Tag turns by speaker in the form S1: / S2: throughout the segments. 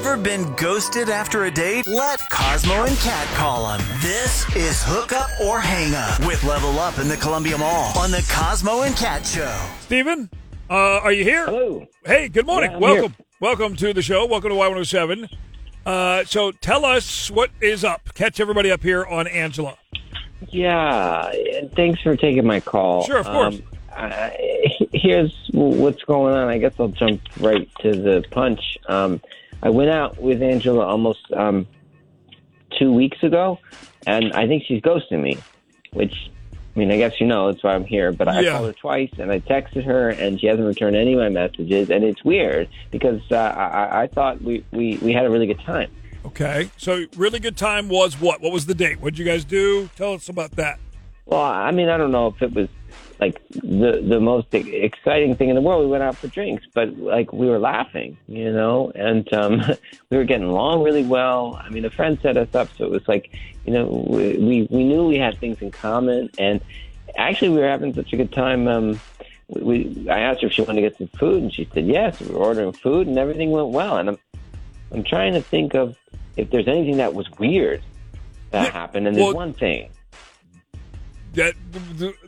S1: Ever been ghosted after a date? Let Cosmo and Cat call him. This is Hook Up or Hang Up with Level Up in the Columbia Mall on the Cosmo and Cat Show.
S2: Steven, uh, are you here?
S3: Hello.
S2: Hey, good morning.
S3: Yeah, I'm
S2: welcome. Welcome to the show. Welcome to Y107. Uh, so tell us what is up. Catch everybody up here on Angela.
S3: Yeah, thanks for taking my call.
S2: Sure, of course.
S3: Um, I, here's what's going on. I guess I'll jump right to the punch. Um, I went out with Angela almost um, two weeks ago, and I think she's ghosting me, which, I mean, I guess you know, that's why I'm here. But I
S2: Yeah.
S3: called her twice, and I texted her, and she hasn't returned any of my messages. And it's weird because uh, I, I thought we, we, we had a really good time.
S2: Okay. So really good time was what? What was the date? What did you guys do? Tell us about that.
S3: Well, I mean, I don't know if it was like the the most exciting thing in the world. We went out for drinks, but like we were laughing, you know, and um, we were getting along really well. I mean, a friend set us up, so it was like, you know, we we, we knew we had things in common, and actually, we were having such a good time. Um, we, we I asked her if she wanted to get some food, and she said yes. We were ordering food, and everything went well. And I'm I'm trying to think of if there's anything that was weird that happened, and there's
S2: well-
S3: one thing.
S2: That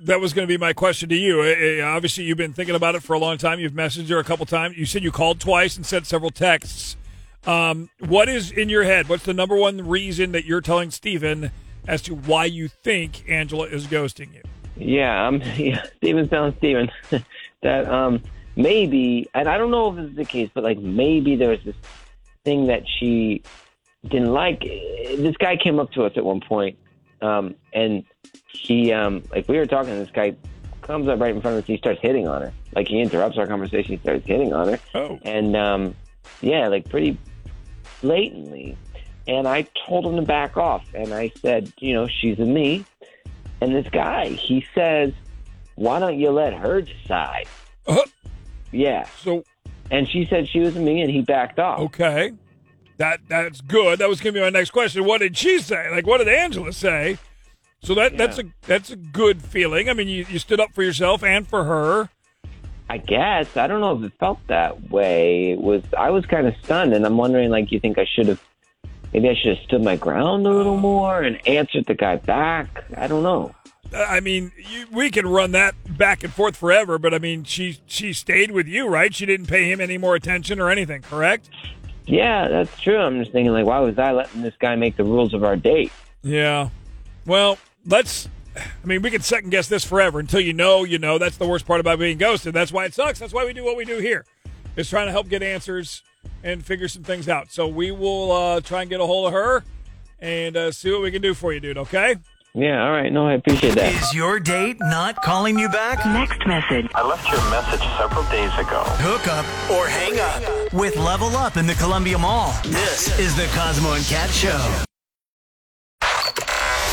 S2: that was going to be my question to you. Uh, uh, Obviously, you've been thinking about it for a long time. You've messaged her a couple times. You said you called twice and sent several texts. Um, what is in your head? What's the number one reason that you're telling Steven as to why you think Angela is ghosting you?
S3: Yeah, um, yeah, Steven's telling that um, maybe, and I don't know if this is the case, but like maybe there was this thing that she didn't like. This guy came up to us at one point, um, and he, um, like, we were talking, and this guy comes up right in front of us. He starts hitting on her. Like, he interrupts our conversation. He starts hitting on her,
S2: Oh,
S3: and um, yeah, like pretty blatantly. And I told him to back off, and I said, you know, she's a me. And this guy, he says, why don't you let her decide?
S2: Uh-huh.
S3: Yeah.
S2: so
S3: And she said she was a me, and he backed off.
S2: okay, that that's good. That was going to be my next question. What did she say? Like, what did Angela say? So that that's a that's a good feeling. I mean, you, you stood up for yourself and for her.
S3: I guess. I don't know if it felt that way. It was I was kind of stunned, and I'm wondering, like, you think I should have, maybe I should have stood my ground a little uh. more and answered the guy back? I don't know.
S2: I mean, you, we can run that back and forth forever, but I mean, she she stayed with you, right? She didn't pay him any more attention or anything, correct?
S3: Yeah, that's true. I'm just thinking, like, why was I letting this guy make the rules of our date?
S2: Yeah. Well, let's. I mean, we can second guess this forever until you know, you know. That's the worst part about being ghosted. That's why it sucks. That's why we do what we do here, is trying to help get answers and figure some things out. So we will uh, try and get a hold of her and uh, see what we can do for you, dude. Okay.
S3: Yeah, all right. No, I appreciate that.
S1: Is your date not calling you back?
S4: Next message.
S5: I left you a message several days ago.
S1: Hook up or hang up with Level Up in the Columbia Mall. This is the Cosmo and Cat Show.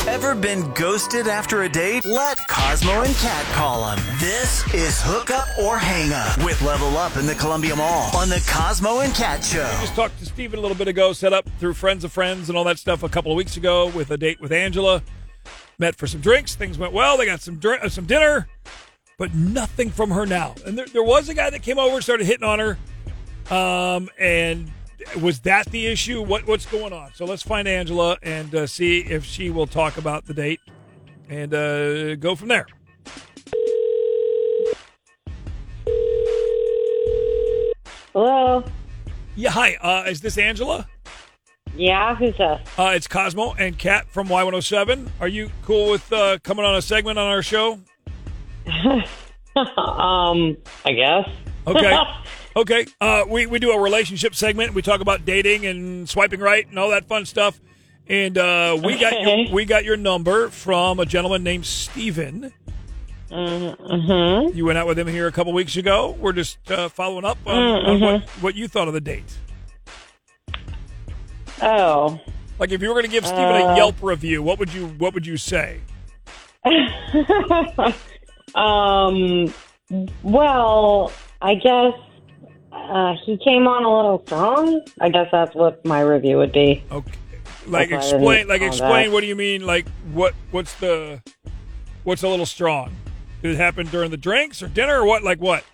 S1: Ever been ghosted after a date? Let Cosmo and Cat call him. This is Hook Up or Hang Up with Level Up in the Columbia Mall on the Cosmo and Cat Show.
S2: Just talked to Steven a little bit ago, set up through friends of friends and all that stuff a couple of weeks ago with a date with Angela. Met for some drinks. Things went well. They got some drink, uh, some dinner, but nothing from her now. And there, there was a guy that came over and started hitting on her. Um, and was that the issue? What what's going on? So let's find Angela and uh, see if she will talk about the date and uh, go from there.
S6: Hello.
S2: Yeah, hi. Uh, is this Angela?
S6: Yeah, who's this?
S2: Uh, it's Cosmo and Kat from Y107. Are you cool with uh, coming on a segment on our show?
S6: um, I guess.
S2: Okay. okay. Uh, we, we do a relationship segment. We talk about dating and swiping right and all that fun stuff. And uh, we got your, we got your number from a gentleman named Steven.
S6: Mm-hmm.
S2: You went out with him here a couple weeks ago. We're just uh, following up on, on what, what you thought of the date.
S6: Oh.
S2: Like if you were going to give Stephen
S6: Uh.
S2: a Yelp review, what would you what would you say?
S6: um. Well, I guess uh, he came on a little strong. I guess that's what my review would be.
S2: Okay. Like
S6: That's
S2: explain like explain
S6: that.
S2: what do you mean like what what's the what's a little strong? Did it happen during the drinks or dinner or what like what?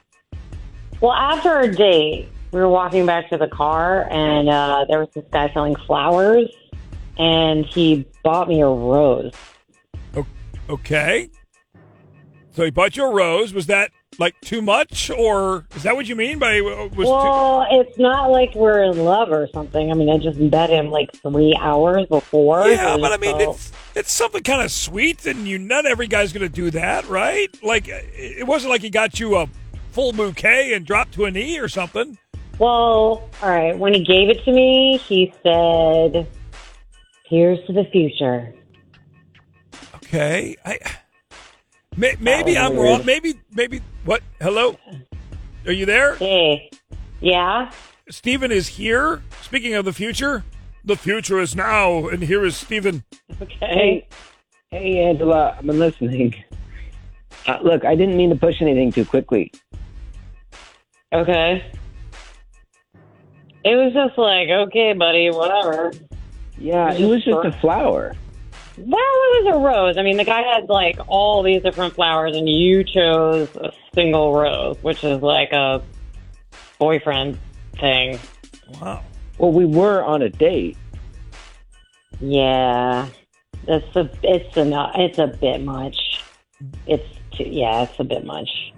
S6: Well, after a date, we were walking back to the car, and uh, there was this guy selling flowers, and he bought me a rose.
S2: O- Okay. So he bought you a rose. Was that like too much, or is that what you mean by uh, was too?
S6: Well, it's not like we're in love or something. I mean, I just met him like three hours before.
S2: Yeah,
S6: so
S2: but I mean,
S6: so-
S2: it's it's something kind of sweet, and you not every guy's going to do that, right? Like, it wasn't like he got you a full bouquet and dropped to a knee or something.
S6: Well, all right. When he gave it to me, he said, "Here's to the future."
S2: Okay, I may, maybe I'm wrong. Maybe maybe what? Hello, are you there?
S6: Hey, yeah.
S2: Stephen is here. Speaking of the future, the future is now, and here is Stephen.
S6: Okay.
S3: Hey, hey, Angela, I've been listening. Uh, look, I didn't mean to push anything too quickly.
S6: Okay. It was just like, okay, buddy, whatever.
S3: Yeah, it was just a flower.
S6: Well, it was a rose. I mean, the guy had like all these different flowers, and you chose a single rose, which is like a boyfriend thing.
S2: Wow.
S3: Well, we were on a date.
S6: Yeah, that's a it's a it's a bit much. It's too, yeah, it's a bit much.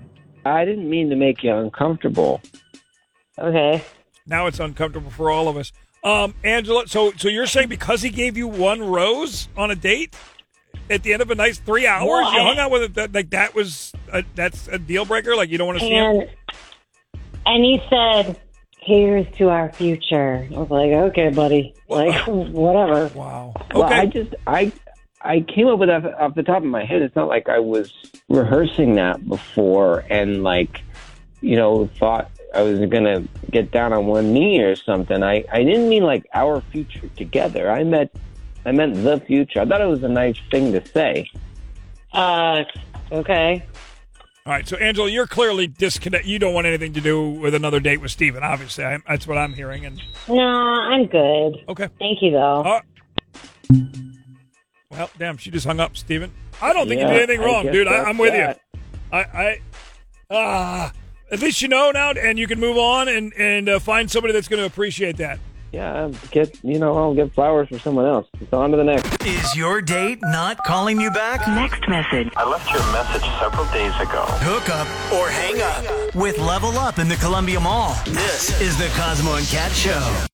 S3: I didn't mean to make you uncomfortable.
S6: Okay.
S2: Now it's uncomfortable for all of us. Um, Angela, so so you're saying because he gave you one rose on a date at the end of a nice three hours,
S6: Well,
S2: you hung out with it that like that was a, that's a deal breaker. Like you don't want to see him.
S6: And he said, "Here's to our future." I was like, "Okay, buddy. Like, whatever."
S2: Wow.
S3: Well, I just I I came up with that off the top of my head. It's not like I was rehearsing that before and like you know thought I was gonna get down on one knee or something. I I didn't mean like our future together. I meant I meant the future. I thought it was a nice thing to say.
S6: Uh, okay.
S2: All right. So Angela, you're clearly disconnect. You don't want anything to do with another date with Steven. Obviously, I, that's what I'm hearing. And
S6: No, I'm good.
S2: okay.
S6: Thank you, though.
S2: Uh, well, damn, she just hung up, Steven. I don't think you did anything wrong,
S3: guess
S2: dude. I, I'm with
S3: that.
S2: you. I, I, ah, at least you know now, and you can move on and and uh, find somebody that's going to appreciate that.
S3: Yeah, get you know I'll get flowers for someone else. It's on to the next.
S1: Is your date not calling you back?
S4: Next message.
S5: I left you a message several days ago.
S1: Hook up or hang up with Level Up in the Columbia Mall. This is the Cosmo and Cat Show.